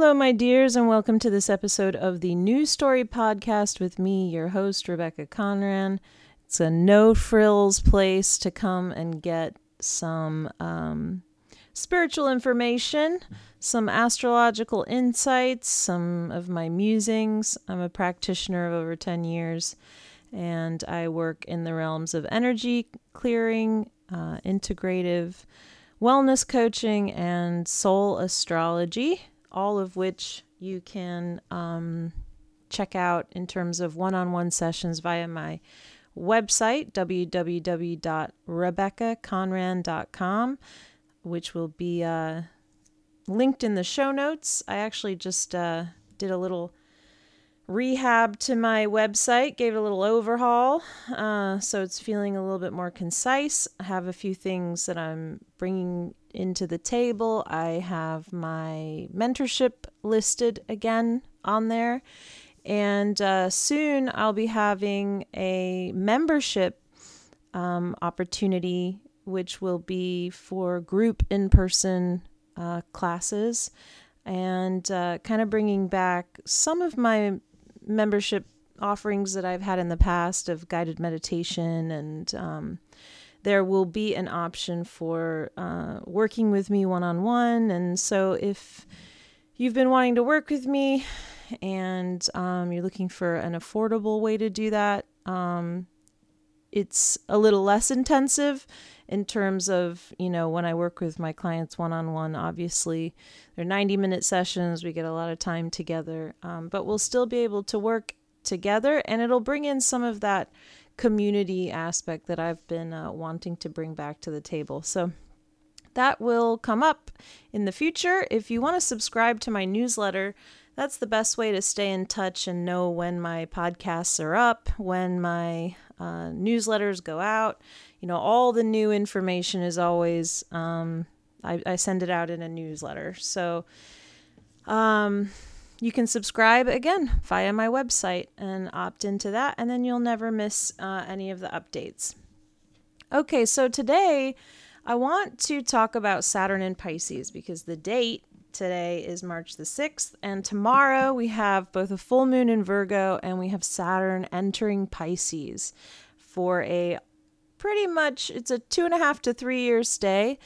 Hello, my dears, and welcome to this episode of the News Story Podcast with me, your host, Rebecca Conran. It's a no frills place to come and get some um, spiritual information, some astrological insights, some of my musings. I'm a practitioner of over 10 years, and I work in the realms of energy clearing, uh, integrative wellness coaching, and soul astrology all of which you can um, check out in terms of one on one sessions via my website, www.rebeccaconran.com, which will be uh, linked in the show notes. I actually just uh, did a little rehab to my website, gave it a little overhaul, uh, so it's feeling a little bit more concise. I have a few things that I'm bringing into the table. I have my mentorship listed again on there. And uh, soon I'll be having a membership um, opportunity, which will be for group in person uh, classes and uh, kind of bringing back some of my membership offerings that I've had in the past of guided meditation and um, there will be an option for uh, working with me one on one. And so if you've been wanting to work with me and um, you're looking for an affordable way to do that, um, it's a little less intensive in terms of, you know, when I work with my clients one on one, obviously they're 90 minute sessions. We get a lot of time together, um, but we'll still be able to work together and it'll bring in some of that community aspect that I've been uh, wanting to bring back to the table. So that will come up in the future. If you want to subscribe to my newsletter, that's the best way to stay in touch and know when my podcasts are up, when my uh, newsletters go out. You know, all the new information is always, um, I, I send it out in a newsletter. So, um, you can subscribe again via my website and opt into that, and then you'll never miss uh, any of the updates. Okay, so today I want to talk about Saturn in Pisces because the date today is March the 6th, and tomorrow we have both a full moon in Virgo and we have Saturn entering Pisces for a pretty much it's a two and a half to three year stay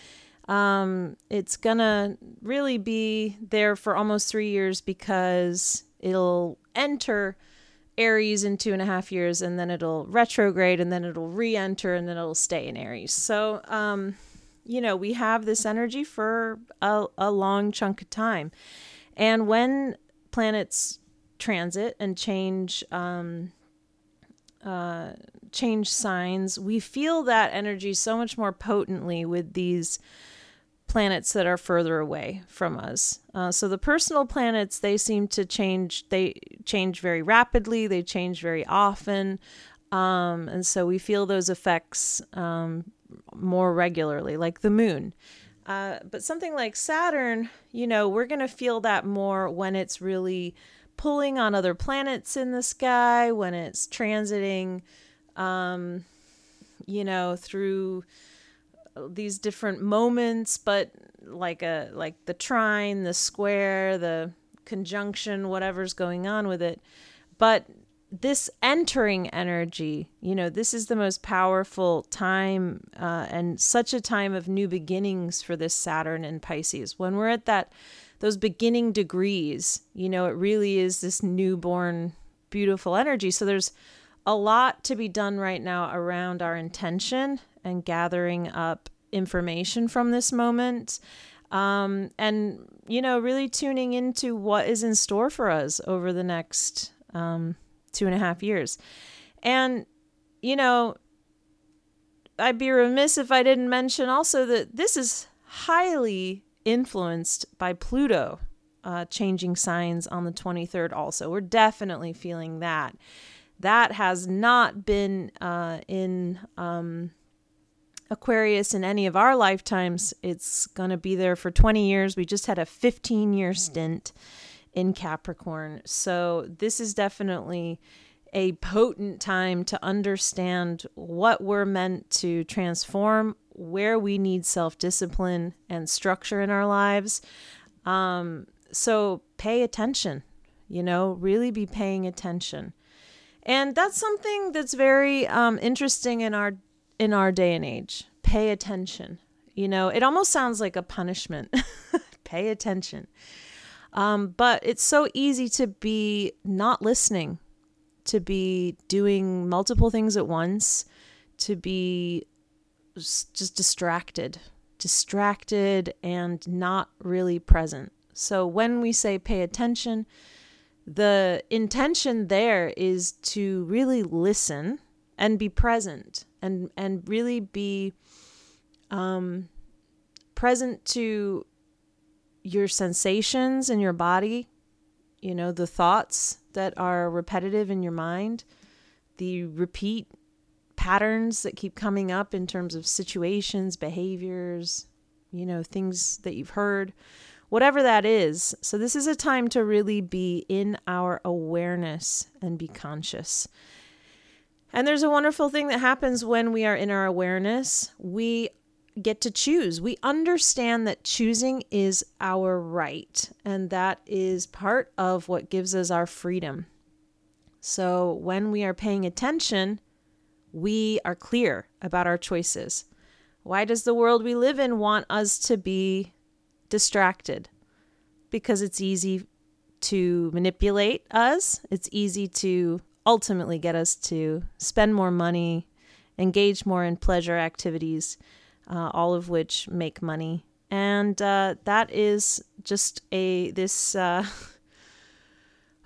um, it's gonna really be there for almost three years because it'll enter Aries in two and a half years, and then it'll retrograde, and then it'll re-enter, and then it'll stay in Aries. So, um, you know, we have this energy for a, a long chunk of time, and when planets transit and change um, change signs, we feel that energy so much more potently with these planets that are further away from us. Uh, so the personal planets they seem to change. They change very rapidly. They change very often, um, and so we feel those effects um, more regularly, like the moon. Uh, but something like Saturn, you know, we're going to feel that more when it's really pulling on other planets in the sky, when it's transiting, um, you know, through these different moments, but like a like the trine, the square, the conjunction, whatever's going on with it. But this entering energy, you know, this is the most powerful time uh, and such a time of new beginnings for this Saturn and Pisces. When we're at that, those beginning degrees, you know, it really is this newborn, beautiful energy. So there's a lot to be done right now around our intention and gathering up information from this moment. Um, and, you know, really tuning into what is in store for us over the next um, two and a half years. And, you know, I'd be remiss if I didn't mention also that this is highly influenced by Pluto uh, changing signs on the 23rd, also. We're definitely feeling that. That has not been uh, in. Um, Aquarius in any of our lifetimes. It's going to be there for 20 years. We just had a 15 year stint in Capricorn. So this is definitely a potent time to understand what we're meant to transform, where we need self discipline and structure in our lives. Um, so pay attention, you know, really be paying attention. And that's something that's very um, interesting in our in our day and age. Pay attention. You know, it almost sounds like a punishment. pay attention. Um, but it's so easy to be not listening, to be doing multiple things at once, to be just distracted, distracted and not really present. So when we say pay attention, the intention there is to really listen and be present and and really be um, present to your sensations in your body, you know, the thoughts that are repetitive in your mind, the repeat patterns that keep coming up in terms of situations, behaviors, you know, things that you've heard, whatever that is. So, this is a time to really be in our awareness and be conscious. And there's a wonderful thing that happens when we are in our awareness. We get to choose. We understand that choosing is our right, and that is part of what gives us our freedom. So when we are paying attention, we are clear about our choices. Why does the world we live in want us to be distracted? Because it's easy to manipulate us, it's easy to ultimately get us to spend more money, engage more in pleasure activities uh, all of which make money. And uh, that is just a this uh,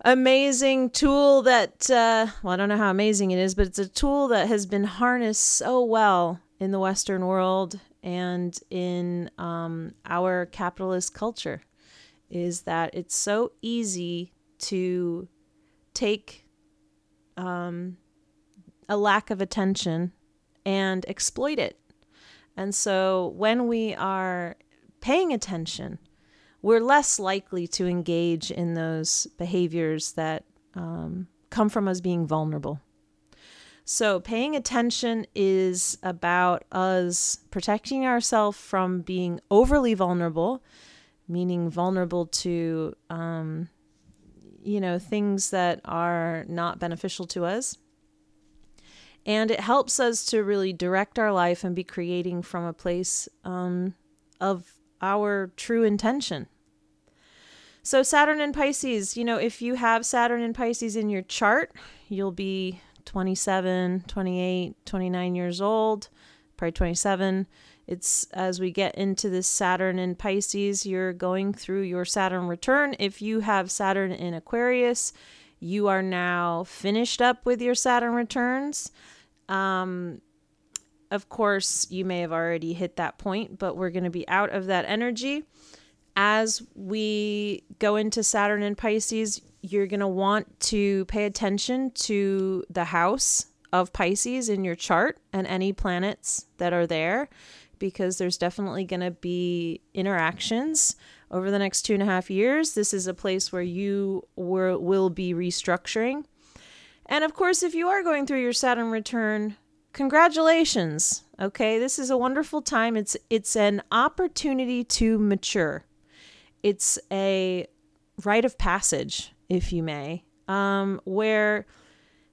amazing tool that uh, well, I don't know how amazing it is, but it's a tool that has been harnessed so well in the Western world and in um, our capitalist culture. Is that it's so easy to take um, a lack of attention and exploit it and so when we are paying attention, we're less likely to engage in those behaviors that um, come from us being vulnerable. So, paying attention is about us protecting ourselves from being overly vulnerable, meaning vulnerable to, um, you know, things that are not beneficial to us, and it helps us to really direct our life and be creating from a place um, of our true intention. So, Saturn and Pisces, you know, if you have Saturn and Pisces in your chart, you'll be 27, 28, 29 years old, probably 27. It's as we get into this Saturn and Pisces, you're going through your Saturn return. If you have Saturn in Aquarius, you are now finished up with your Saturn returns. Um, of course, you may have already hit that point, but we're going to be out of that energy. As we go into Saturn and Pisces, you're going to want to pay attention to the house of Pisces in your chart and any planets that are there because there's definitely going to be interactions over the next two and a half years. This is a place where you were, will be restructuring and of course, if you are going through your Saturn return, congratulations. Okay, this is a wonderful time. It's it's an opportunity to mature. It's a rite of passage, if you may, um, where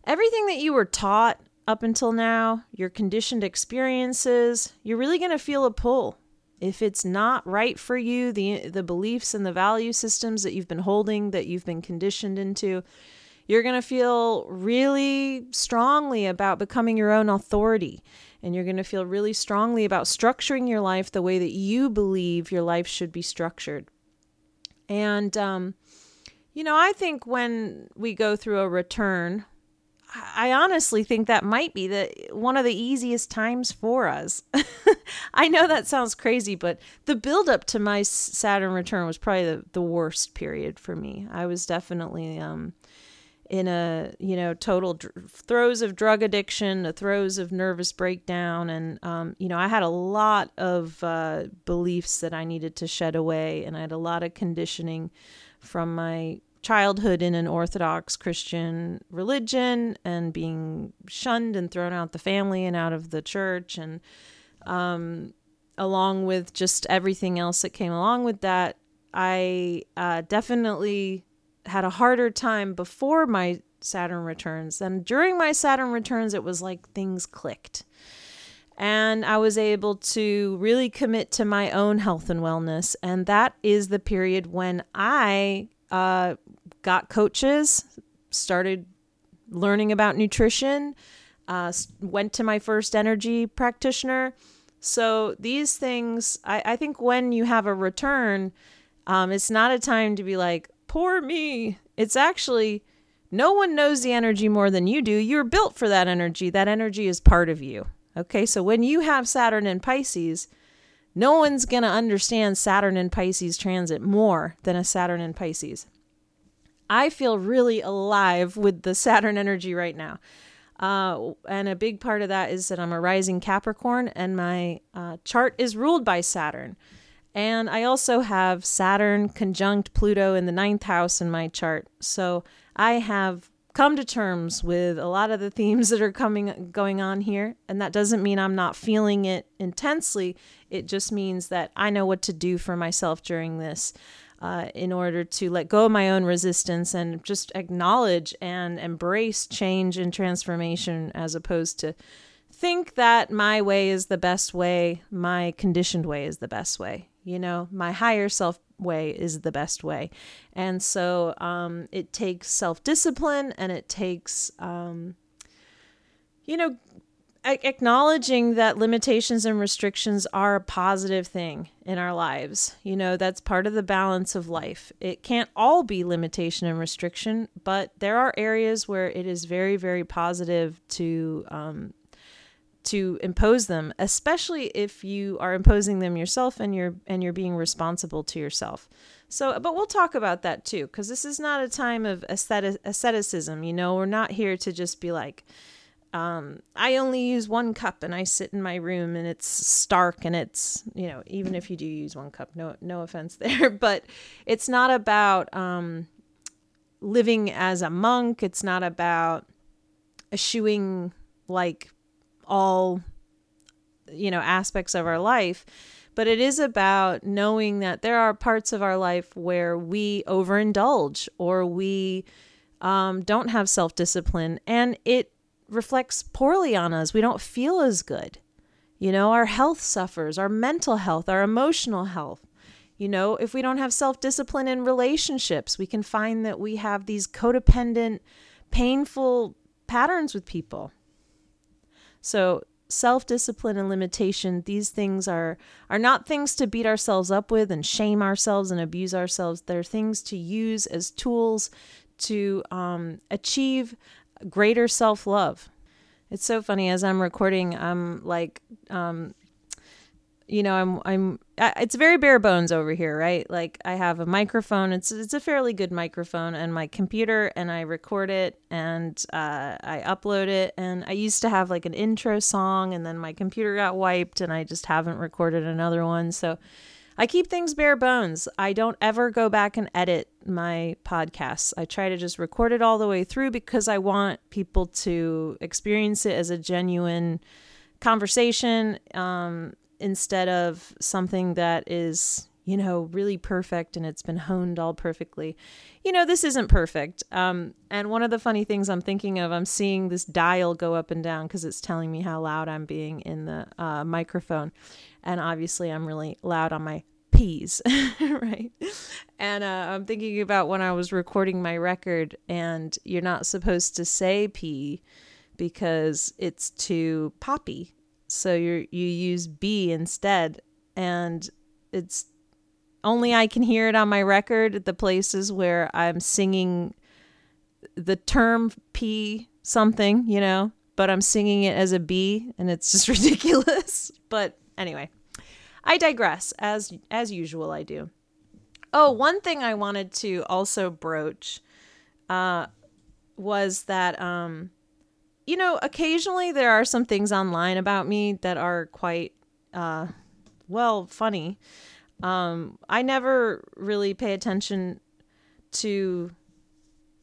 everything that you were taught up until now, your conditioned experiences, you're really going to feel a pull. If it's not right for you, the the beliefs and the value systems that you've been holding, that you've been conditioned into, you're going to feel really strongly about becoming your own authority. And you're going to feel really strongly about structuring your life the way that you believe your life should be structured. And, um, you know, I think when we go through a return, I honestly think that might be the one of the easiest times for us. I know that sounds crazy, but the build up to my Saturn return was probably the, the worst period for me. I was definitely um, in a you know total dr- throes of drug addiction the throes of nervous breakdown and um, you know i had a lot of uh, beliefs that i needed to shed away and i had a lot of conditioning from my childhood in an orthodox christian religion and being shunned and thrown out the family and out of the church and um, along with just everything else that came along with that I uh, definitely had a harder time before my Saturn returns. And during my Saturn returns, it was like things clicked. And I was able to really commit to my own health and wellness. And that is the period when I uh, got coaches, started learning about nutrition, uh, went to my first energy practitioner. So these things, I, I think when you have a return, um, it's not a time to be like, poor me. It's actually, no one knows the energy more than you do. You're built for that energy. That energy is part of you. Okay, so when you have Saturn in Pisces, no one's going to understand Saturn in Pisces transit more than a Saturn in Pisces. I feel really alive with the Saturn energy right now. Uh, and a big part of that is that I'm a rising Capricorn and my uh, chart is ruled by Saturn. And I also have Saturn conjunct Pluto in the ninth house in my chart. So I have come to terms with a lot of the themes that are coming going on here and that doesn't mean I'm not feeling it intensely it just means that I know what to do for myself during this uh, in order to let go of my own resistance and just acknowledge and embrace change and transformation as opposed to think that my way is the best way, my conditioned way is the best way. You know, my higher self way is the best way. And so um, it takes self discipline and it takes, um, you know, acknowledging that limitations and restrictions are a positive thing in our lives. You know, that's part of the balance of life. It can't all be limitation and restriction, but there are areas where it is very, very positive to um, to impose them, especially if you are imposing them yourself and you're and you're being responsible to yourself. So, but we'll talk about that too, because this is not a time of aesthetic, asceticism. You know, we're not here to just be like, um, I only use one cup and I sit in my room and it's stark and it's, you know, even if you do use one cup, no, no offense there, but it's not about um, living as a monk. It's not about eschewing like all, you know, aspects of our life. But it is about knowing that there are parts of our life where we overindulge or we um, don't have self discipline. And it reflects poorly on us. We don't feel as good. You know, our health suffers, our mental health, our emotional health. You know, if we don't have self discipline in relationships, we can find that we have these codependent, painful patterns with people. So, self discipline and limitation, these things are, are not things to beat ourselves up with and shame ourselves and abuse ourselves. They're things to use as tools to um, achieve greater self love. It's so funny as I'm recording, I'm like, um, you know, I'm I'm it's very bare bones over here, right? Like I have a microphone. It's it's a fairly good microphone and my computer and I record it and uh, I upload it and I used to have like an intro song and then my computer got wiped and I just haven't recorded another one. So I keep things bare bones. I don't ever go back and edit my podcasts. I try to just record it all the way through because I want people to experience it as a genuine conversation um, instead of something that is, you know, really perfect and it's been honed all perfectly. You know, this isn't perfect. Um, and one of the funny things I'm thinking of, I'm seeing this dial go up and down because it's telling me how loud I'm being in the uh, microphone and obviously I'm really loud on my P's, right? And uh, I'm thinking about when I was recording my record, and you're not supposed to say P because it's too poppy. So you you use B instead, and it's only I can hear it on my record at the places where I'm singing the term P something, you know, but I'm singing it as a B, and it's just ridiculous. But Anyway, I digress as as usual I do. Oh, one thing I wanted to also broach uh, was that um, you know, occasionally there are some things online about me that are quite uh, well funny. Um, I never really pay attention to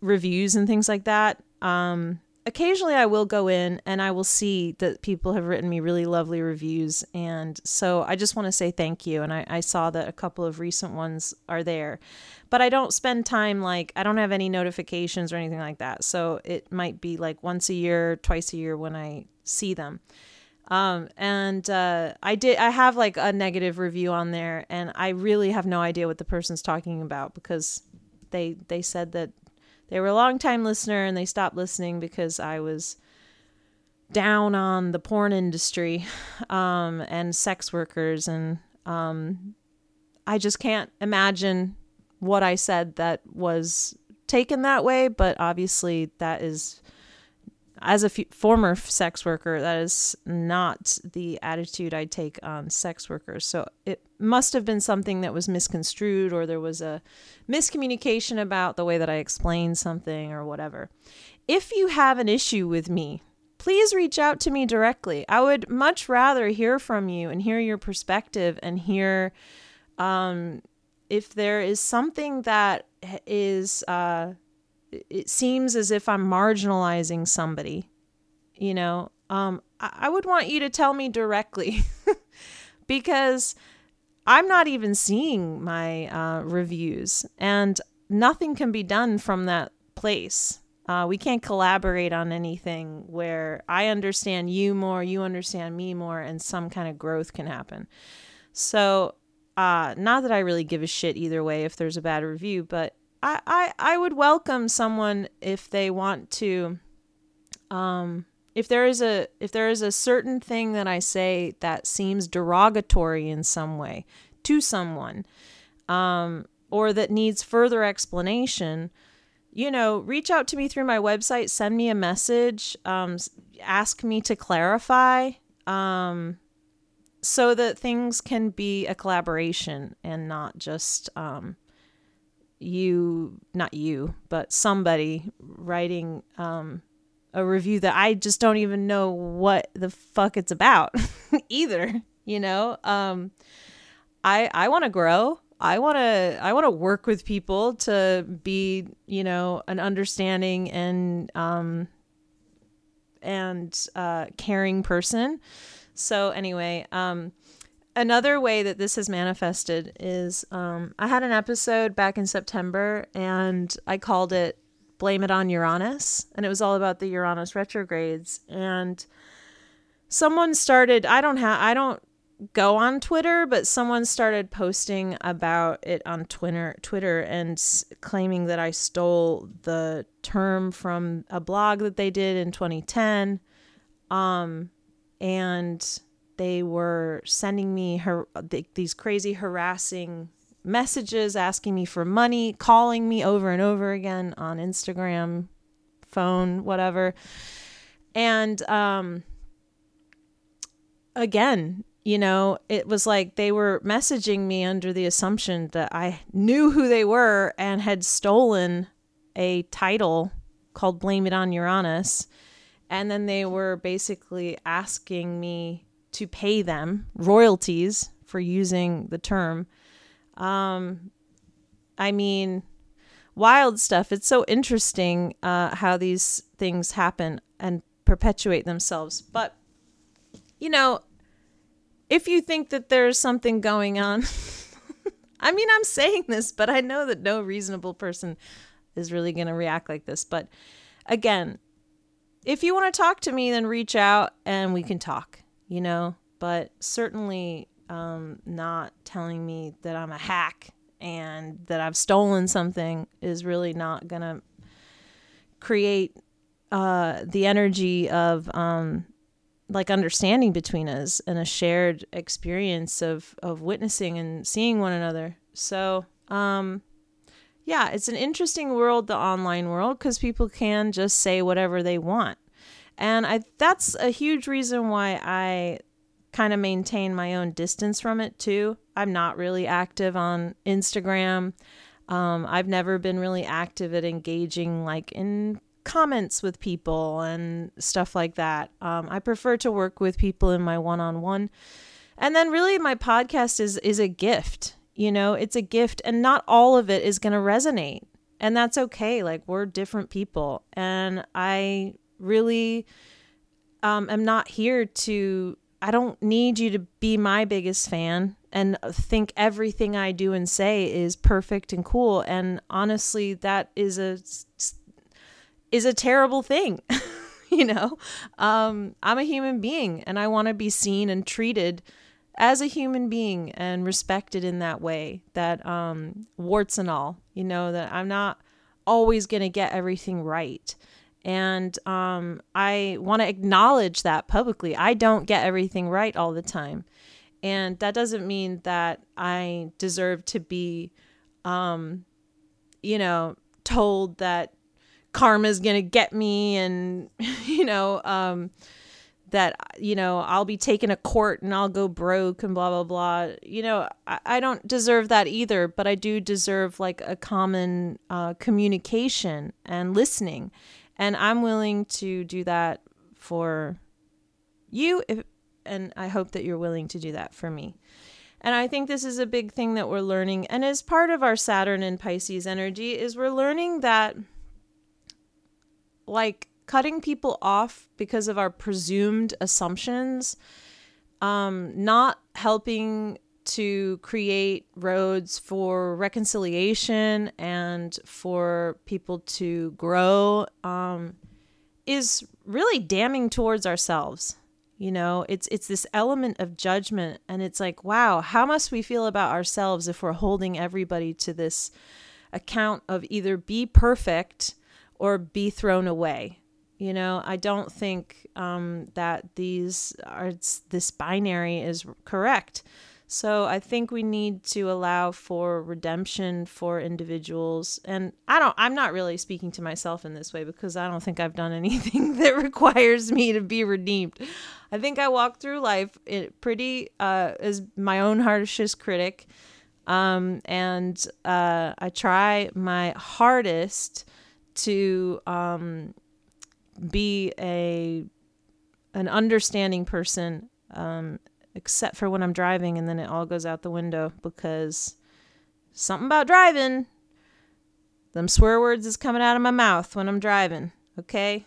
reviews and things like that. Um, occasionally I will go in and I will see that people have written me really lovely reviews. And so I just want to say thank you. And I, I saw that a couple of recent ones are there. But I don't spend time like, I don't have any notifications or anything like that. So it might be like once a year, twice a year when I see them. Um, and uh, I did. I have like a negative review on there, and I really have no idea what the person's talking about because they they said that they were a long time listener and they stopped listening because I was down on the porn industry um, and sex workers. And um, I just can't imagine what I said that was taken that way. But obviously, that is, as a f- former sex worker, that is not the attitude I take on sex workers. So it must have been something that was misconstrued or there was a miscommunication about the way that I explained something or whatever. If you have an issue with me, please reach out to me directly. I would much rather hear from you and hear your perspective and hear um, if there is something that is, uh, it seems as if I'm marginalizing somebody, you know, um, I, I would want you to tell me directly because I'm not even seeing my uh, reviews, and nothing can be done from that place. Uh, we can't collaborate on anything where I understand you more, you understand me more, and some kind of growth can happen. So, uh, not that I really give a shit either way if there's a bad review, but I, I, I would welcome someone if they want to um, if there is a if there is a certain thing that I say that seems derogatory in some way to someone, um, or that needs further explanation, you know, reach out to me through my website, send me a message, um, ask me to clarify, um, so that things can be a collaboration and not just um, you, not you, but somebody writing um, a review that I just don't even know what the fuck it's about either, you know? Um I I want to grow. I want to I want to work with people to be, you know, an understanding and um and uh caring person. So anyway, um another way that this has manifested is um I had an episode back in September and I called it blame it on Uranus, and it was all about the Uranus retrogrades. And someone started. I don't have. I don't go on Twitter, but someone started posting about it on Twitter, Twitter, and claiming that I stole the term from a blog that they did in 2010. Um, and they were sending me her these crazy harassing messages asking me for money, calling me over and over again on Instagram, phone, whatever. And um again, you know, it was like they were messaging me under the assumption that I knew who they were and had stolen a title called Blame It on Uranus. And then they were basically asking me to pay them royalties for using the term. Um, I mean, wild stuff. It's so interesting uh, how these things happen and perpetuate themselves. But, you know, if you think that there's something going on, I mean, I'm saying this, but I know that no reasonable person is really going to react like this. But again, if you want to talk to me, then reach out and we can talk, you know? But certainly um, not telling me that I'm a hack and that I've stolen something is really not going to create uh, the energy of um, like understanding between us and a shared experience of, of witnessing and seeing one another. So, um, yeah, it's an interesting world, the online world, because people can just say whatever they want. And I that's a huge reason why I kind of maintain my own distance from it too. I'm not really active on Instagram. Um, I've never been really active at engaging like in comments with people and stuff like that. Um, I prefer to work with people in my one-on-one. And then really my podcast is is a gift. You know, it's a gift and not all of it is going to resonate. And that's okay. Like we're different people and I really um, am not here to, I don't need you to be my biggest fan and think everything I do and say is perfect and cool. And honestly, that is a is a terrible thing. you know, um, I'm a human being and I want to be seen and treated as a human being and respected in that way. That um, warts and all, you know, that I'm not always going to get everything right. And um, I want to acknowledge that publicly. I don't get everything right all the time. And that doesn't mean that I deserve to be, um, you know, told that karma's going to get me and, you know, um, that, you know, I'll be taken to court and I'll go broke and blah, blah, blah. You know, I, I don't deserve that either, but I do deserve like a common uh, communication and listening. And I'm willing to do that for you if, and I hope that you're willing to do that for me. And I think this is a big thing that we're learning. And as part of our Saturn and Pisces energy, is we're learning that like cutting people off because of our presumed assumptions, um, not helping to create roads for reconciliation and for people to grow um, is really damning towards ourselves. You know it's it's this element of judgment and it's like wow how must we feel about ourselves if we're holding everybody to this account of either be perfect or be thrown away? You know i don't think um, that these are this binary is correct so I think we need to allow for redemption for individuals. And I don't I'm not really speaking to myself in this way because I don't think I've done anything that requires me to be redeemed. I think I walk through life pretty uh, as my own harshest critic. Um, and uh, I try my hardest to um, be a an understanding person um, except for when I'm driving and then it all goes out the window because something about driving. Them swear words is coming out of my mouth when I'm driving, okay?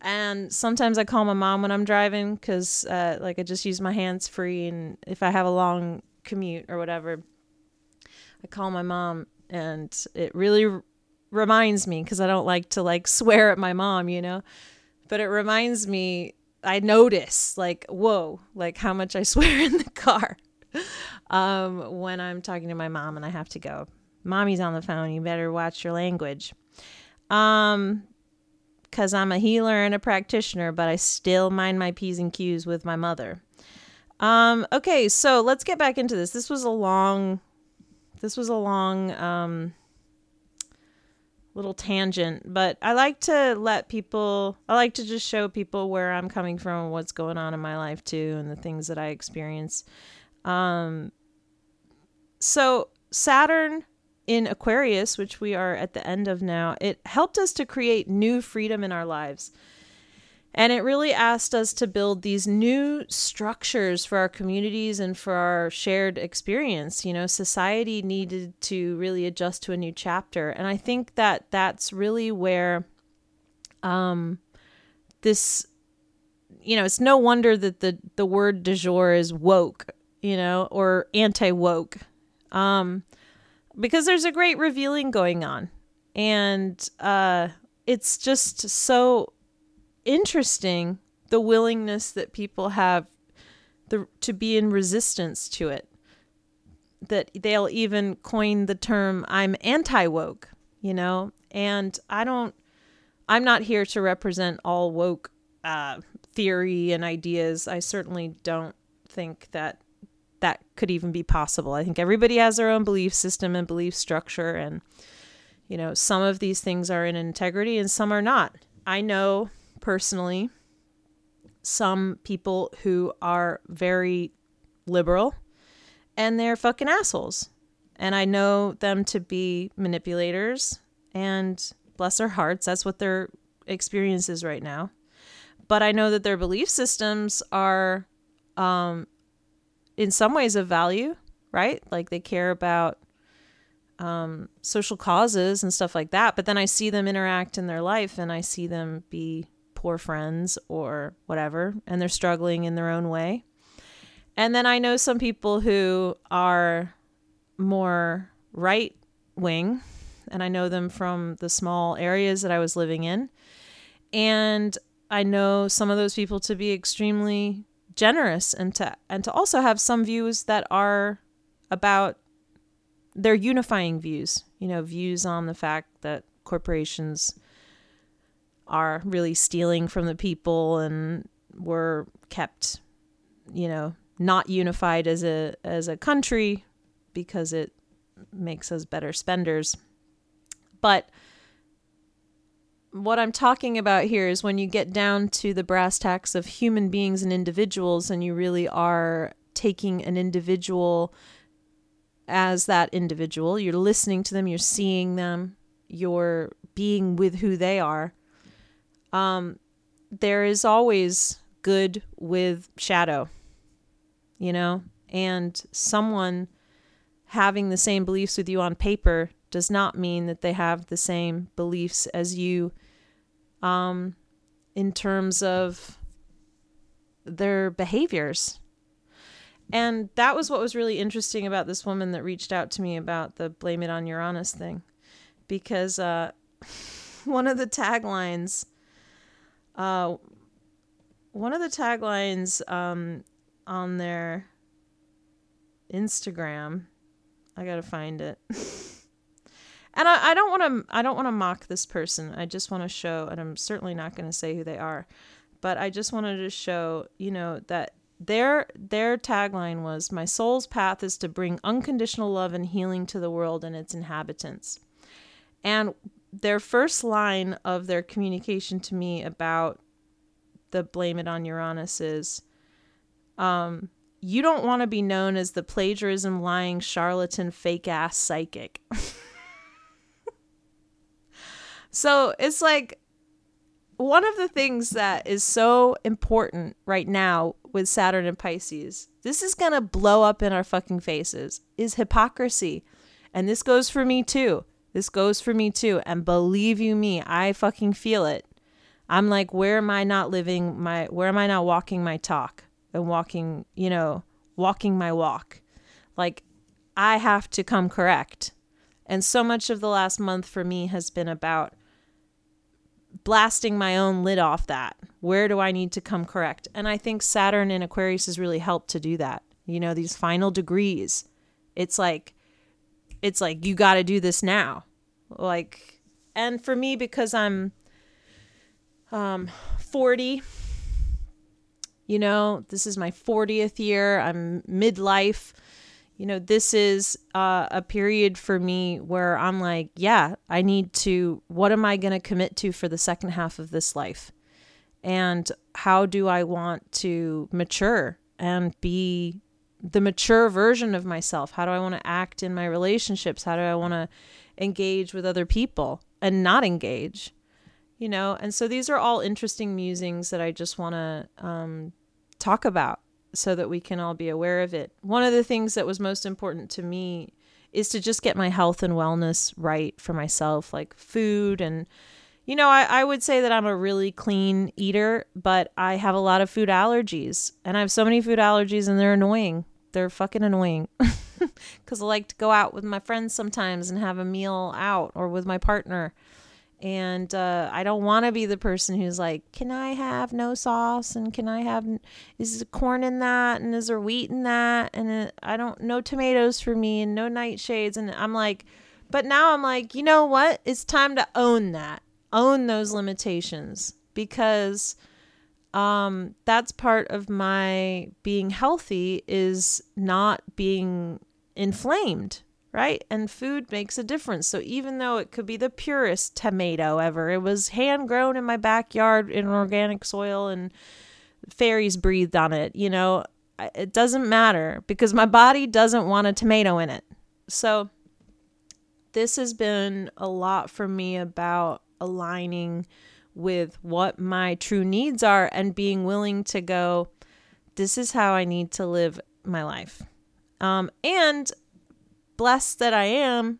And sometimes I call my mom when I'm driving because, uh, like, I just use my hands free. And if I have a long commute or whatever, I call my mom, and it really r- reminds me because I don't like to like swear at my mom, you know. But it reminds me I notice like whoa, like how much I swear in the car. um, when I'm talking to my mom and I have to go, "Mommy's on the phone. You better watch your language." Um, because I'm a healer and a practitioner, but I still mind my p's and q's with my mother. Um, okay, so let's get back into this. This was a long, this was a long um little tangent, but I like to let people, I like to just show people where I'm coming from, what's going on in my life too, and the things that I experience. Um, so, Saturn in Aquarius, which we are at the end of now, it helped us to create new freedom in our lives. And it really asked us to build these new structures for our communities and for our shared experience. You know, society needed to really adjust to a new chapter. And I think that that's really where um, this, you know, it's no wonder that the, the word du jour is woke, you know, or anti woke, um, because there's a great revealing going on. And uh, it's just so interesting the willingness that people have the, to be in resistance to it. That they'll even coin the term I'm anti woke, you know? And I don't, I'm not here to represent all woke uh, theory and ideas. I certainly don't think that that could even be possible. I think everybody has their own belief system and belief structure. And, you know, some of these things are in integrity and some are not. I know personally some people who are very liberal and they're fucking assholes. And I know them to be manipulators and bless their hearts, that's what their experience is right now. But I know that their belief systems are um in some ways of value, right? Like they care about um, social causes and stuff like that. But then I see them interact in their life and I see them be poor friends or whatever, and they're struggling in their own way. And then I know some people who are more right wing, and I know them from the small areas that I was living in. And I know some of those people to be extremely generous and to and to also have some views that are about their unifying views, you know, views on the fact that corporations are really stealing from the people and were kept, you know, not unified as a as a country because it makes us better spenders. But what I'm talking about here is when you get down to the brass tacks of human beings and individuals, and you really are taking an individual as that individual, you're listening to them, you're seeing them, you're being with who they are. Um, there is always good with shadow, you know, and someone having the same beliefs with you on paper does not mean that they have the same beliefs as you um, in terms of their behaviors. And that was what was really interesting about this woman that reached out to me about the blame it on Uranus thing. Because uh, one of the taglines, uh, one of the taglines um, on their Instagram, I gotta find it. and I, I don't want to I don't want to mock this person. I just want to show, and I'm certainly not going to say who they are, but I just wanted to show, you know, that their their tagline was my soul's path is to bring unconditional love and healing to the world and its inhabitants. And their first line of their communication to me about the blame it on Uranus is um you don't want to be known as the plagiarism lying charlatan fake ass psychic. So it's like one of the things that is so important right now with Saturn and Pisces, this is going to blow up in our fucking faces, is hypocrisy. And this goes for me too. This goes for me too. And believe you me, I fucking feel it. I'm like, where am I not living my, where am I not walking my talk and walking, you know, walking my walk? Like, I have to come correct. And so much of the last month for me has been about blasting my own lid off that. Where do I need to come correct? And I think Saturn in Aquarius has really helped to do that. You know, these final degrees. It's like it's like you got to do this now. Like and for me because I'm um 40 you know, this is my 40th year. I'm midlife you know, this is uh, a period for me where I'm like, yeah, I need to, what am I going to commit to for the second half of this life? And how do I want to mature and be the mature version of myself? How do I want to act in my relationships? How do I want to engage with other people and not engage? You know, and so these are all interesting musings that I just want to um, talk about so that we can all be aware of it. One of the things that was most important to me is to just get my health and wellness right for myself, like food and you know, I, I would say that I'm a really clean eater, but I have a lot of food allergies. And I have so many food allergies and they're annoying. They're fucking annoying. Because I like to go out with my friends sometimes and have a meal out or with my partner and uh, I don't want to be the person who's like, "Can I have no sauce?" and "Can I have is there corn in that?" and "Is there wheat in that?" and uh, I don't no tomatoes for me and no nightshades, and I'm like, but now I'm like, you know what? It's time to own that, own those limitations because um, that's part of my being healthy is not being inflamed right? And food makes a difference. So even though it could be the purest tomato ever, it was hand grown in my backyard in organic soil and fairies breathed on it, you know, it doesn't matter because my body doesn't want a tomato in it. So this has been a lot for me about aligning with what my true needs are and being willing to go, this is how I need to live my life. Um, and blessed that I am,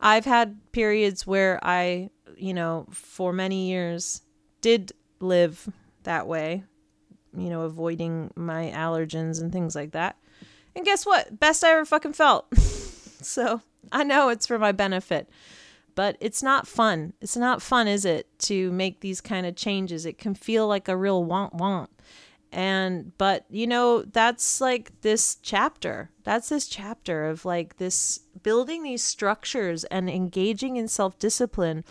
I've had periods where I, you know, for many years did live that way, you know, avoiding my allergens and things like that. And guess what? Best I ever fucking felt. so I know it's for my benefit, but it's not fun. It's not fun, is it, to make these kind of changes? It can feel like a real want want. And, but, you know, that's like this chapter. That's this chapter of like this building these structures and engaging in self discipline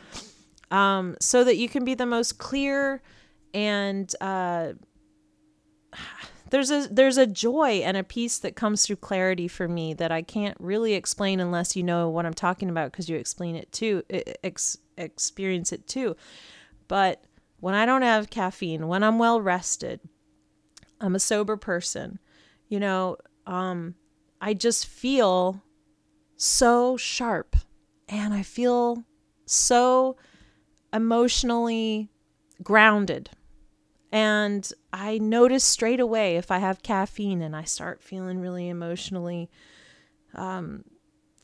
um, so that you can be the most clear and, uh, there's a there's a joy and a peace that comes through clarity for me that I can't really explain unless you know what I'm talking about because you explain it too ex- experience it too. But when I don't have caffeine, when I'm well rested, I'm a sober person. You know, um, I just feel so sharp and I feel so emotionally grounded and I notice straight away if I have caffeine and I start feeling really emotionally um,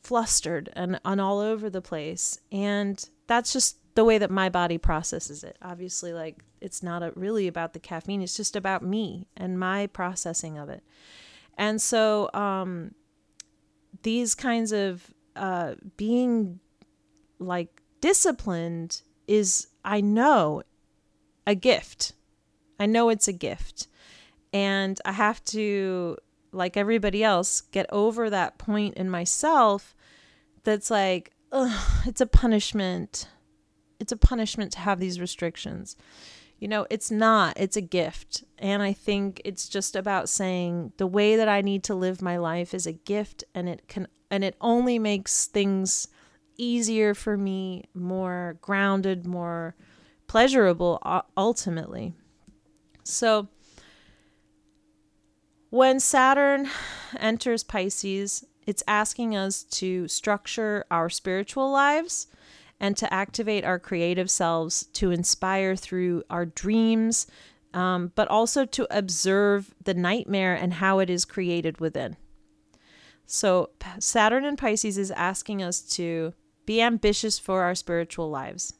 flustered and, and all over the place. And that's just the way that my body processes it. Obviously, like it's not a, really about the caffeine, it's just about me and my processing of it. And so, um, these kinds of uh, being like disciplined is, I know, a gift I know it's a gift. And I have to, like everybody else, get over that point in myself that's like, ugh, it's a punishment. It's a punishment to have these restrictions. You know, it's not, it's a gift. And I think it's just about saying the way that I need to live my life is a gift and it can, and it only makes things easier for me, more grounded, more pleasurable ultimately. So when Saturn enters Pisces, it's asking us to structure our spiritual lives and to activate our creative selves to inspire through our dreams, um, but also to observe the nightmare and how it is created within. So, Saturn in Pisces is asking us to be ambitious for our spiritual lives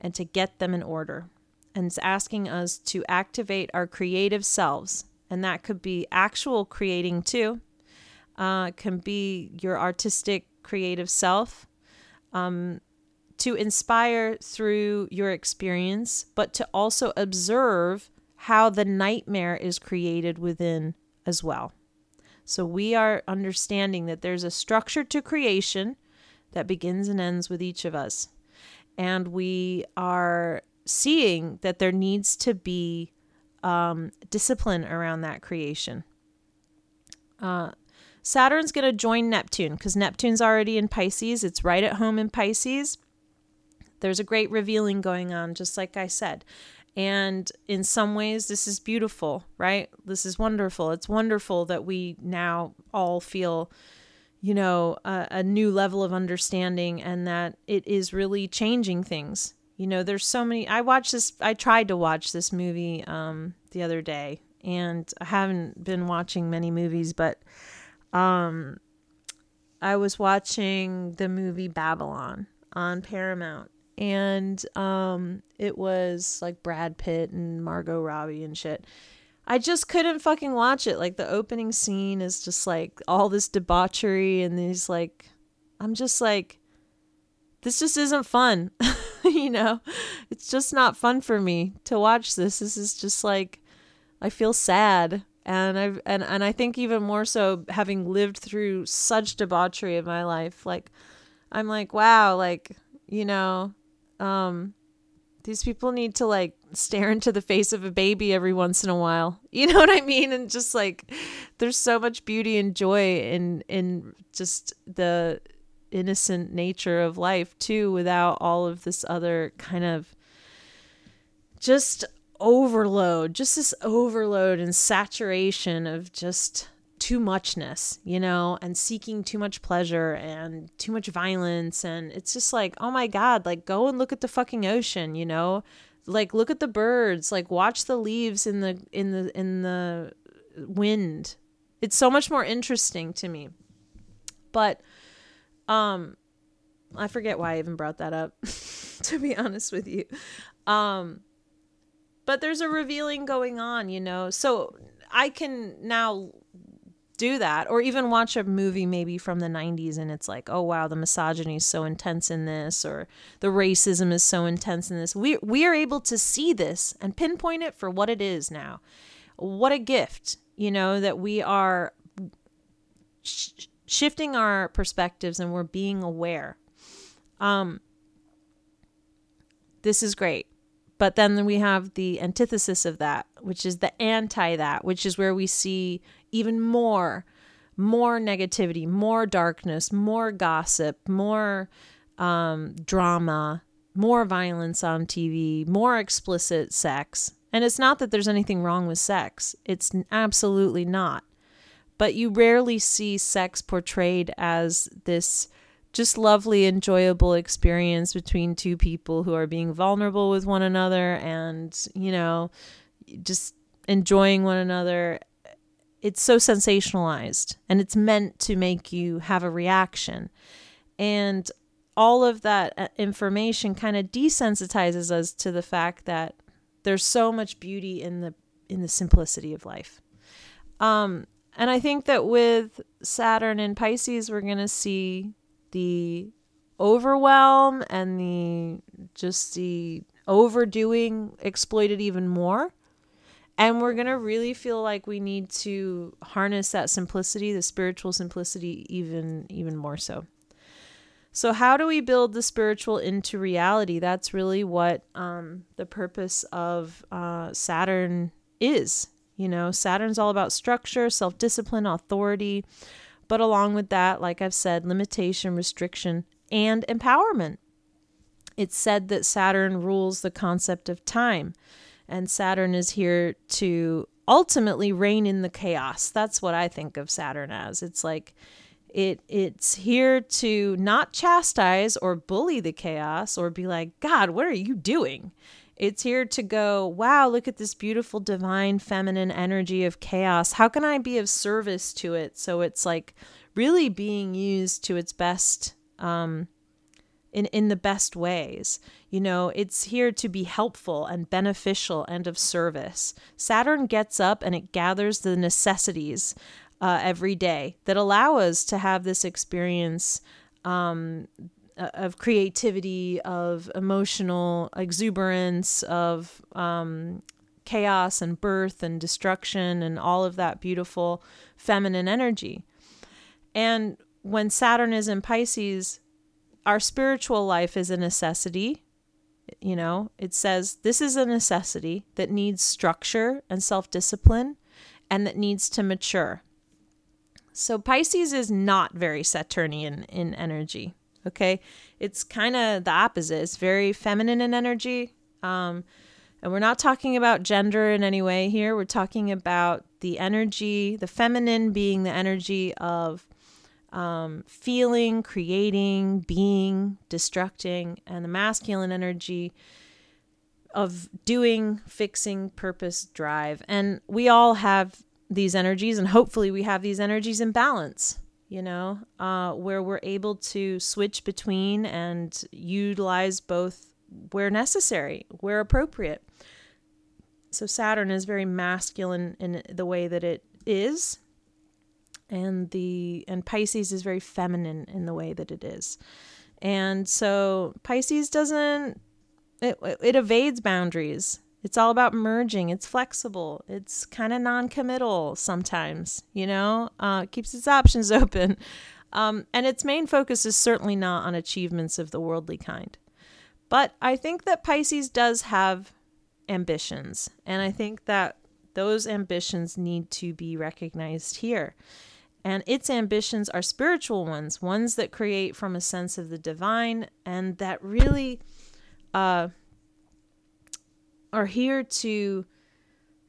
and to get them in order and it's asking us to activate our creative selves. And that could be actual creating too. Uh, can be your artistic creative self. Um, to inspire through your experience, but to also observe how the nightmare is created within as well. So we are understanding that there's a structure to creation that begins and ends with each of us. And we are seeing that there needs to be um, discipline around that creation. Uh, Saturn's going to join Neptune because Neptune's already in Pisces. It's right at home in Pisces. There's a great revealing going on, just like I said. And in some ways, this is beautiful, right? This is wonderful. It's wonderful that we now all feel, you know, a, a new level of understanding and that it is really changing things you know there's so many i watched this i tried to watch this movie um the other day and i haven't been watching many movies but um i was watching the movie babylon on paramount and um it was like brad pitt and margot robbie and shit. I just couldn't fucking watch it. Like the opening scene is just like all this debauchery and these like i'm just like this just isn't fun you know, it's just not fun for me to watch this. This is just like I feel sad. And I and, and I think even more so having lived through such debauchery in my life, like I'm like, wow, like, you know, um, these people need to like stare into the face of a baby every once in a while. You know what I mean? And just like there's so much beauty and joy in in just the innocent nature of life too without all of this other kind of just overload, just this overload and saturation of just too muchness, you know, and seeking too much pleasure and too much violence. And it's just like, oh my God, like go and look at the fucking ocean, you know? Like look at the birds, like watch the leaves in the in the in the wind. It's so much more interesting to me. But um, I forget why I even brought that up. to be honest with you. Um, but there's a revealing going on, you know. So I can now do that or even watch a movie maybe from the 90s and it's like oh wow the misogyny is so intense in this or the racism is so intense in this we we are able to see this and pinpoint it for what it is now what a gift you know that we are sh- shifting our perspectives and we're being aware um this is great but then we have the antithesis of that, which is the anti that, which is where we see even more, more negativity, more darkness, more gossip, more um, drama, more violence on TV, more explicit sex. And it's not that there's anything wrong with sex, it's absolutely not. But you rarely see sex portrayed as this just lovely, enjoyable experience between two people who are being vulnerable with one another and, you know, just enjoying one another. It's so sensationalized and it's meant to make you have a reaction. And all of that uh, information kind of desensitizes us to the fact that there's so much beauty in the in the simplicity of life. Um, and I think that with Saturn and Pisces, we're going to see the overwhelm and the just the overdoing exploited even more. And we're going to really feel like we need to harness that simplicity, the spiritual simplicity even even more so. So how do we build the spiritual into reality? That's really what um, the purpose of uh, Saturn is. You know, Saturn's all about structure, self discipline, authority. But along with that, like I've said, limitation, restriction, and empowerment. It's said that Saturn rules the concept of time, and Saturn is here to ultimately rein in the chaos. That's what I think of Saturn as. It's like it it's here to not chastise or bully the chaos or be like, "God, what are you doing?" It's here to go, wow, look at this beautiful divine feminine energy of chaos. How can I be of service to it? So it's like really being used to its best um, in, in the best ways. You know, it's here to be helpful and beneficial and of service. Saturn gets up and it gathers the necessities uh, every day that allow us to have this experience um, of creativity, of emotional exuberance, of um, chaos and birth and destruction and all of that beautiful feminine energy. And when Saturn is in Pisces, our spiritual life is a necessity. You know, it says this is a necessity that needs structure and self discipline and that needs to mature. So Pisces is not very Saturnian in energy. Okay. It's kind of the opposite. It's very feminine in energy. Um, and we're not talking about gender in any way here. We're talking about the energy, the feminine being the energy of um, feeling, creating, being, destructing, and the masculine energy of doing, fixing, purpose, drive. And we all have these energies, and hopefully, we have these energies in balance you know, uh, where we're able to switch between and utilize both where necessary, where appropriate. So Saturn is very masculine in the way that it is, and the and Pisces is very feminine in the way that it is. And so Pisces doesn't it, it evades boundaries. It's all about merging. It's flexible. It's kind of non-committal sometimes, you know. Uh, keeps its options open, um, and its main focus is certainly not on achievements of the worldly kind. But I think that Pisces does have ambitions, and I think that those ambitions need to be recognized here. And its ambitions are spiritual ones, ones that create from a sense of the divine and that really uh, are here to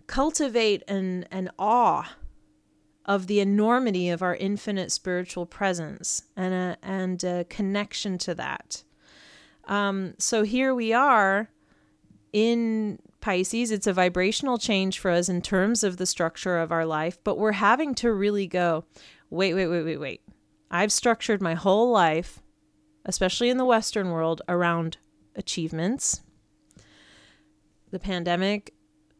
cultivate an, an awe of the enormity of our infinite spiritual presence and a, and a connection to that. Um, so here we are in Pisces. It's a vibrational change for us in terms of the structure of our life, but we're having to really go, wait, wait, wait, wait, wait. I've structured my whole life, especially in the Western world, around achievements. The pandemic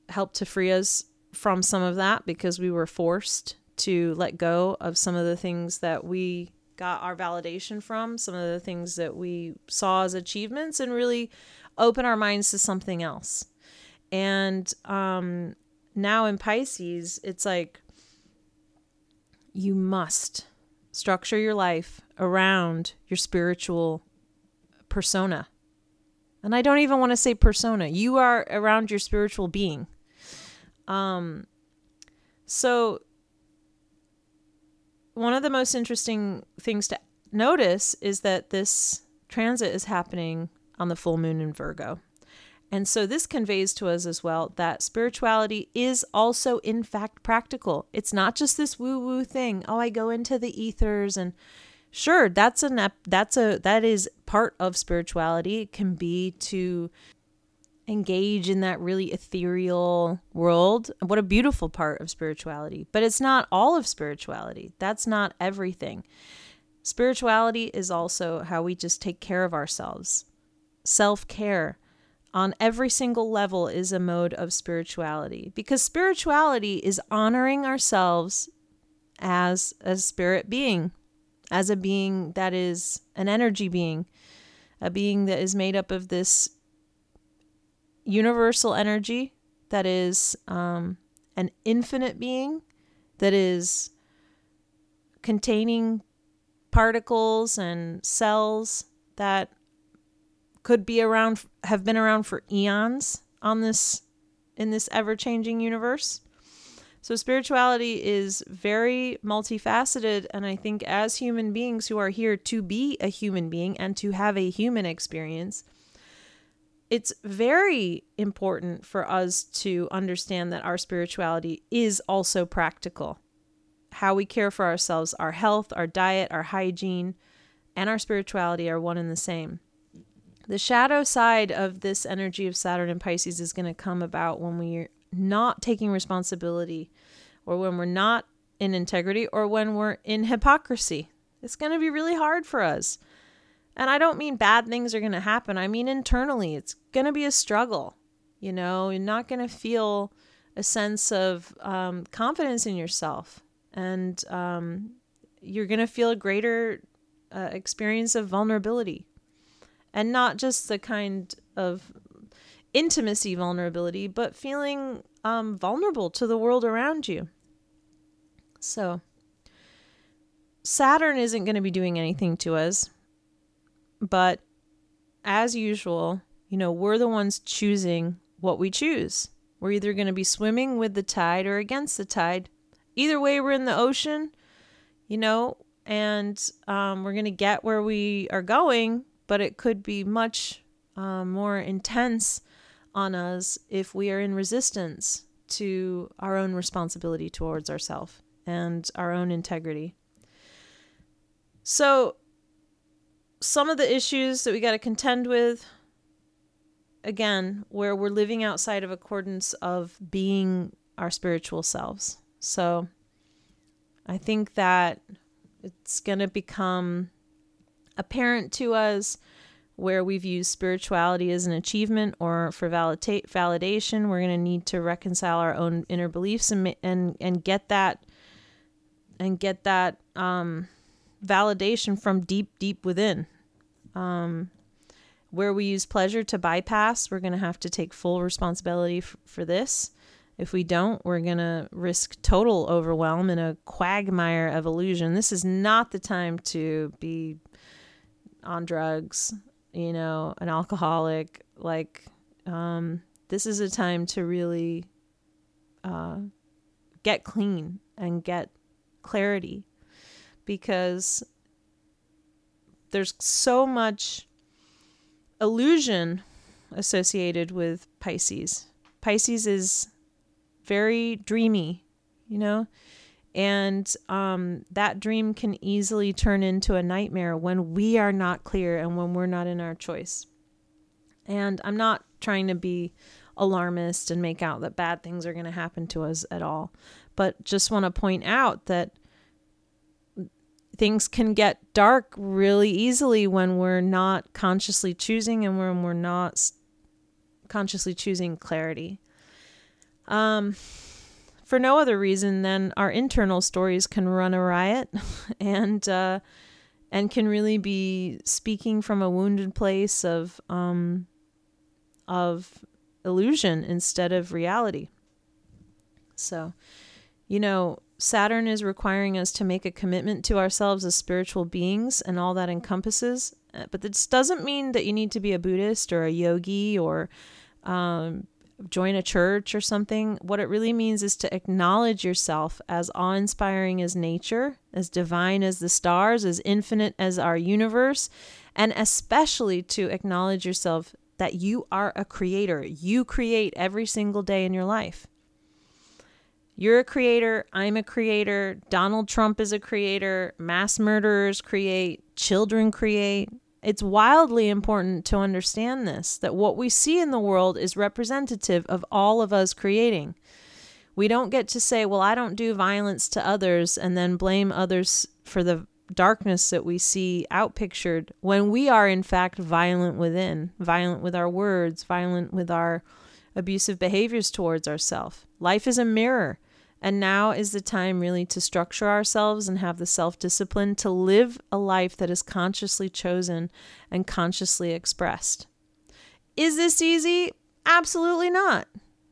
helped to free us from some of that because we were forced to let go of some of the things that we got our validation from, some of the things that we saw as achievements, and really open our minds to something else. And um, now in Pisces, it's like you must structure your life around your spiritual persona. And I don't even want to say persona. You are around your spiritual being. Um so one of the most interesting things to notice is that this transit is happening on the full moon in Virgo. And so this conveys to us as well that spirituality is also, in fact, practical. It's not just this woo woo thing. Oh, I go into the ethers and sure, that's an that's a that is part of spirituality. It can be to engage in that really ethereal world. What a beautiful part of spirituality. But it's not all of spirituality. That's not everything. Spirituality is also how we just take care of ourselves. Self care on every single level is a mode of spirituality because spirituality is honoring ourselves as a spirit being, as a being that is an energy being, a being that is made up of this universal energy that is um, an infinite being that is containing particles and cells that could be around have been around for eons on this in this ever-changing universe. So spirituality is very multifaceted and I think as human beings who are here to be a human being and to have a human experience, it's very important for us to understand that our spirituality is also practical. How we care for ourselves, our health, our diet, our hygiene, and our spirituality are one and the same. The shadow side of this energy of Saturn and Pisces is going to come about when we're not taking responsibility or when we're not in integrity or when we're in hypocrisy. It's going to be really hard for us. And I don't mean bad things are going to happen. I mean internally, it's going to be a struggle. You know, you're not going to feel a sense of um, confidence in yourself. And um, you're going to feel a greater uh, experience of vulnerability. And not just the kind of intimacy vulnerability, but feeling um, vulnerable to the world around you. So, Saturn isn't going to be doing anything to us. But as usual, you know, we're the ones choosing what we choose. We're either going to be swimming with the tide or against the tide. Either way, we're in the ocean, you know, and um, we're going to get where we are going, but it could be much uh, more intense on us if we are in resistance to our own responsibility towards ourselves and our own integrity. So, some of the issues that we got to contend with again where we're living outside of accordance of being our spiritual selves so i think that it's going to become apparent to us where we've used spirituality as an achievement or for validate, validation we're going to need to reconcile our own inner beliefs and and and get that and get that um, validation from deep deep within um, where we use pleasure to bypass, we're going to have to take full responsibility f- for this. If we don't, we're going to risk total overwhelm in a quagmire of illusion. This is not the time to be on drugs, you know, an alcoholic. Like, um, this is a time to really uh, get clean and get clarity because there's so much illusion associated with Pisces. Pisces is very dreamy, you know, and um, that dream can easily turn into a nightmare when we are not clear and when we're not in our choice. And I'm not trying to be alarmist and make out that bad things are going to happen to us at all, but just want to point out that things can get dark really easily when we're not consciously choosing and when we're not consciously choosing clarity. Um, for no other reason than our internal stories can run a riot and uh, and can really be speaking from a wounded place of um, of illusion instead of reality. So, you know, Saturn is requiring us to make a commitment to ourselves as spiritual beings and all that encompasses. Uh, but this doesn't mean that you need to be a Buddhist or a yogi or um, join a church or something. What it really means is to acknowledge yourself as awe inspiring as nature, as divine as the stars, as infinite as our universe, and especially to acknowledge yourself that you are a creator. You create every single day in your life. You're a creator. I'm a creator. Donald Trump is a creator. Mass murderers create. Children create. It's wildly important to understand this that what we see in the world is representative of all of us creating. We don't get to say, well, I don't do violence to others and then blame others for the darkness that we see outpictured when we are, in fact, violent within, violent with our words, violent with our abusive behaviors towards ourselves. Life is a mirror. And now is the time really to structure ourselves and have the self discipline to live a life that is consciously chosen and consciously expressed. Is this easy? Absolutely not.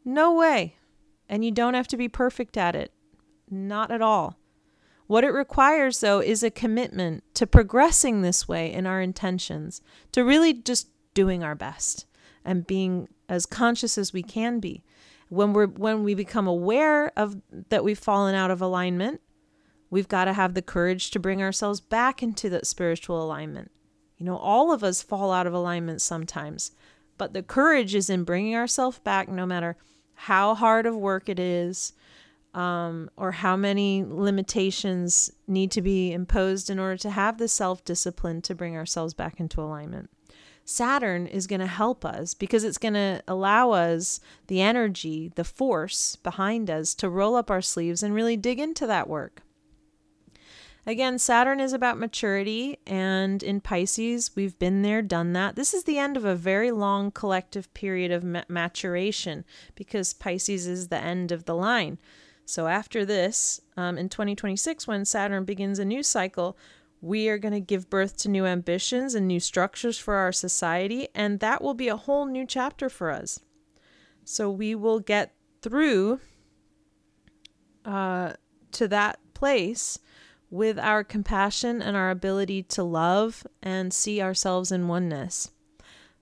No way. And you don't have to be perfect at it. Not at all. What it requires, though, is a commitment to progressing this way in our intentions, to really just doing our best and being as conscious as we can be. When we're when we become aware of that we've fallen out of alignment, we've got to have the courage to bring ourselves back into that spiritual alignment. You know, all of us fall out of alignment sometimes, but the courage is in bringing ourselves back no matter how hard of work it is, um, or how many limitations need to be imposed in order to have the self discipline to bring ourselves back into alignment. Saturn is going to help us because it's going to allow us the energy, the force behind us to roll up our sleeves and really dig into that work. Again, Saturn is about maturity, and in Pisces, we've been there, done that. This is the end of a very long collective period of ma- maturation because Pisces is the end of the line. So after this, um, in 2026, when Saturn begins a new cycle, we are going to give birth to new ambitions and new structures for our society, and that will be a whole new chapter for us. So we will get through uh, to that place with our compassion and our ability to love and see ourselves in oneness.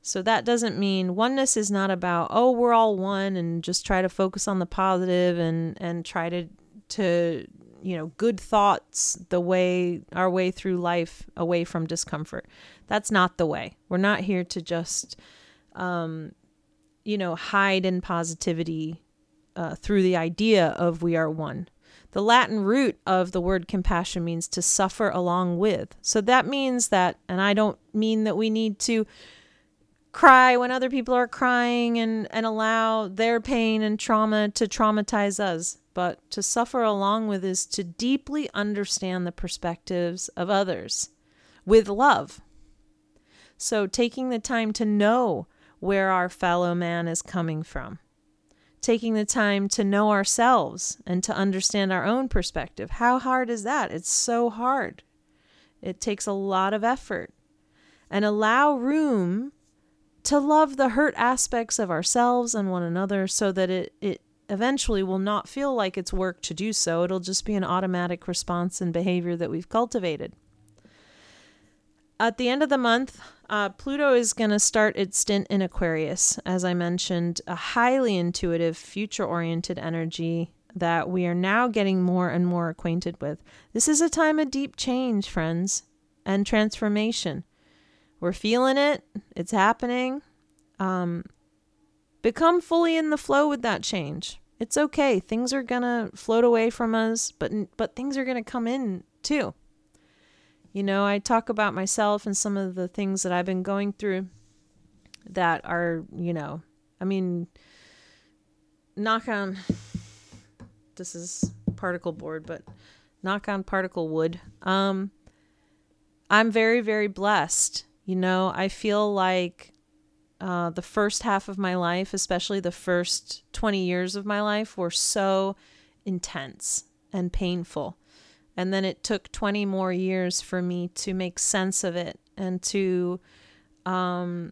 So that doesn't mean oneness is not about oh we're all one and just try to focus on the positive and and try to to you know good thoughts the way our way through life away from discomfort. That's not the way. We're not here to just um you know hide in positivity uh, through the idea of we are one. The Latin root of the word compassion means to suffer along with. So that means that, and I don't mean that we need to cry when other people are crying and, and allow their pain and trauma to traumatize us. But to suffer along with is to deeply understand the perspectives of others with love. So, taking the time to know where our fellow man is coming from, taking the time to know ourselves and to understand our own perspective. How hard is that? It's so hard. It takes a lot of effort. And allow room to love the hurt aspects of ourselves and one another so that it, it eventually will not feel like it's work to do so. It'll just be an automatic response and behavior that we've cultivated. At the end of the month, uh, Pluto is going to start its stint in Aquarius. As I mentioned, a highly intuitive, future oriented energy that we are now getting more and more acquainted with. This is a time of deep change, friends, and transformation. We're feeling it. It's happening. Um, become fully in the flow with that change. It's okay. Things are gonna float away from us, but but things are gonna come in too. You know, I talk about myself and some of the things that I've been going through that are, you know, I mean, knock on. This is particle board, but knock on particle wood. Um, I'm very, very blessed. You know, I feel like uh, the first half of my life, especially the first 20 years of my life, were so intense and painful. And then it took 20 more years for me to make sense of it and to um,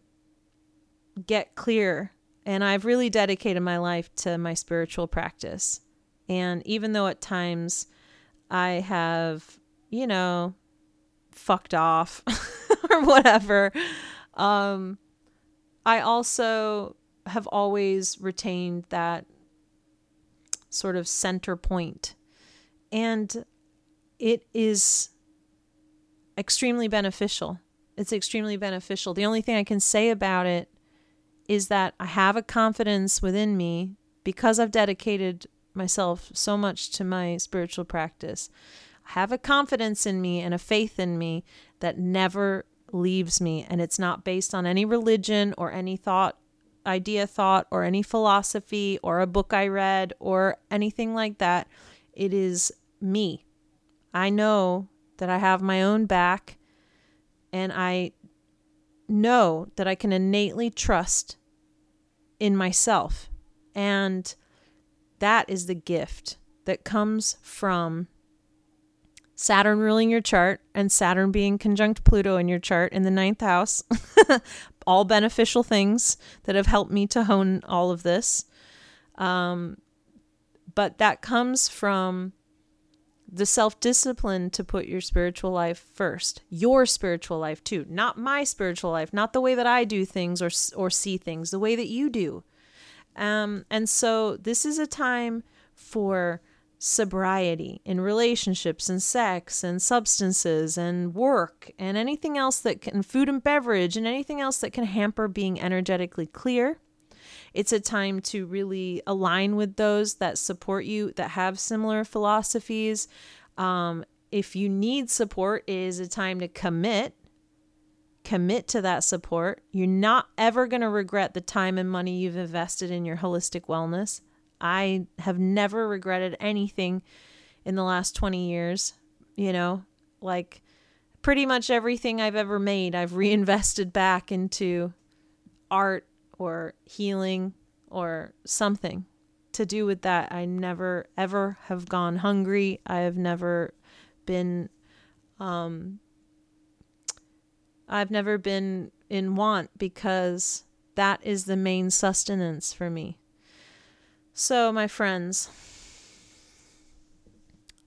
get clear. And I've really dedicated my life to my spiritual practice. And even though at times I have, you know, fucked off or whatever, um, I also have always retained that sort of center point. And it is extremely beneficial. It's extremely beneficial. The only thing I can say about it is that I have a confidence within me because I've dedicated myself so much to my spiritual practice. I have a confidence in me and a faith in me that never leaves me. And it's not based on any religion or any thought, idea, thought, or any philosophy or a book I read or anything like that. It is me. I know that I have my own back and I know that I can innately trust in myself. And that is the gift that comes from Saturn ruling your chart and Saturn being conjunct Pluto in your chart in the ninth house. all beneficial things that have helped me to hone all of this. Um, but that comes from the self discipline to put your spiritual life first, your spiritual life too, not my spiritual life, not the way that I do things or or see things, the way that you do. Um, and so this is a time for sobriety in relationships and sex and substances and work and anything else that can food and beverage and anything else that can hamper being energetically clear. It's a time to really align with those that support you, that have similar philosophies. Um, if you need support, it is a time to commit. Commit to that support. You're not ever going to regret the time and money you've invested in your holistic wellness. I have never regretted anything in the last 20 years. You know, like pretty much everything I've ever made, I've reinvested back into art or healing or something to do with that. I never ever have gone hungry. I have never been um I've never been in want because that is the main sustenance for me. So, my friends,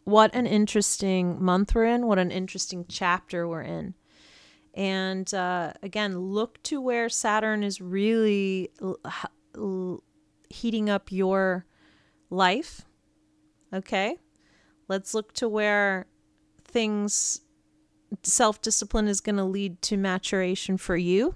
what an interesting month we're in, what an interesting chapter we're in. And uh, again, look to where Saturn is really l- l- heating up your life. Okay. Let's look to where things, self discipline is going to lead to maturation for you.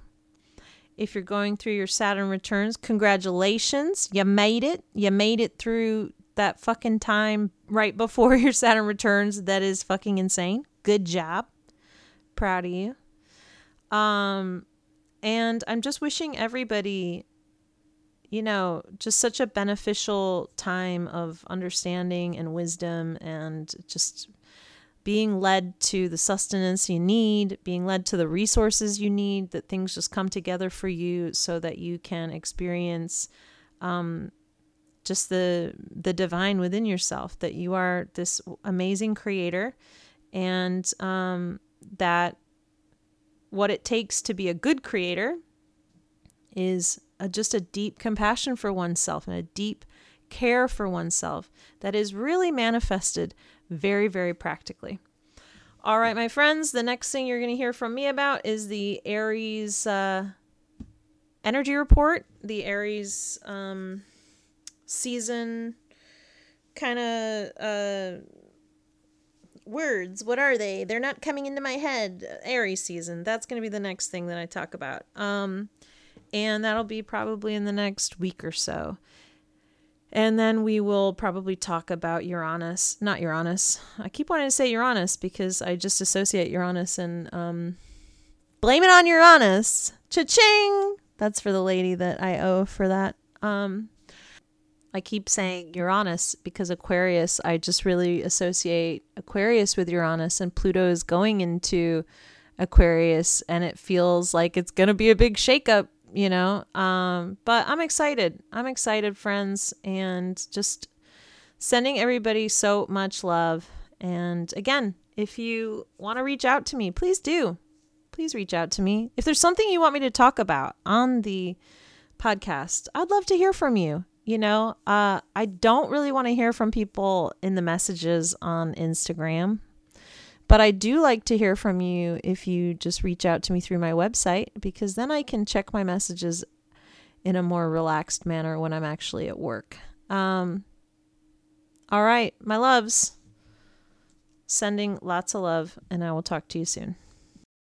If you're going through your Saturn returns, congratulations. You made it. You made it through that fucking time right before your Saturn returns. That is fucking insane. Good job. Proud of you. Um, and I'm just wishing everybody, you know, just such a beneficial time of understanding and wisdom and just being led to the sustenance you need, being led to the resources you need, that things just come together for you so that you can experience um, just the the divine within yourself, that you are this amazing creator, and um, that what it takes to be a good creator is a, just a deep compassion for oneself and a deep care for oneself that is really manifested very, very practically. All right, my friends, the next thing you're going to hear from me about is the Aries uh, energy report, the Aries um, season kind of uh, words. What are they? They're not coming into my head. Aries season. That's going to be the next thing that I talk about. Um, and that'll be probably in the next week or so. And then we will probably talk about Uranus, not Uranus. I keep wanting to say Uranus because I just associate Uranus and um, blame it on Uranus. Cha-ching! That's for the lady that I owe for that. Um, I keep saying Uranus because Aquarius, I just really associate Aquarius with Uranus, and Pluto is going into Aquarius and it feels like it's going to be a big shakeup, you know. Um, but I'm excited. I'm excited, friends, and just sending everybody so much love. And again, if you want to reach out to me, please do. Please reach out to me. If there's something you want me to talk about on the podcast, I'd love to hear from you. You know, uh, I don't really want to hear from people in the messages on Instagram, but I do like to hear from you if you just reach out to me through my website because then I can check my messages in a more relaxed manner when I'm actually at work. Um, all right, my loves. Sending lots of love, and I will talk to you soon.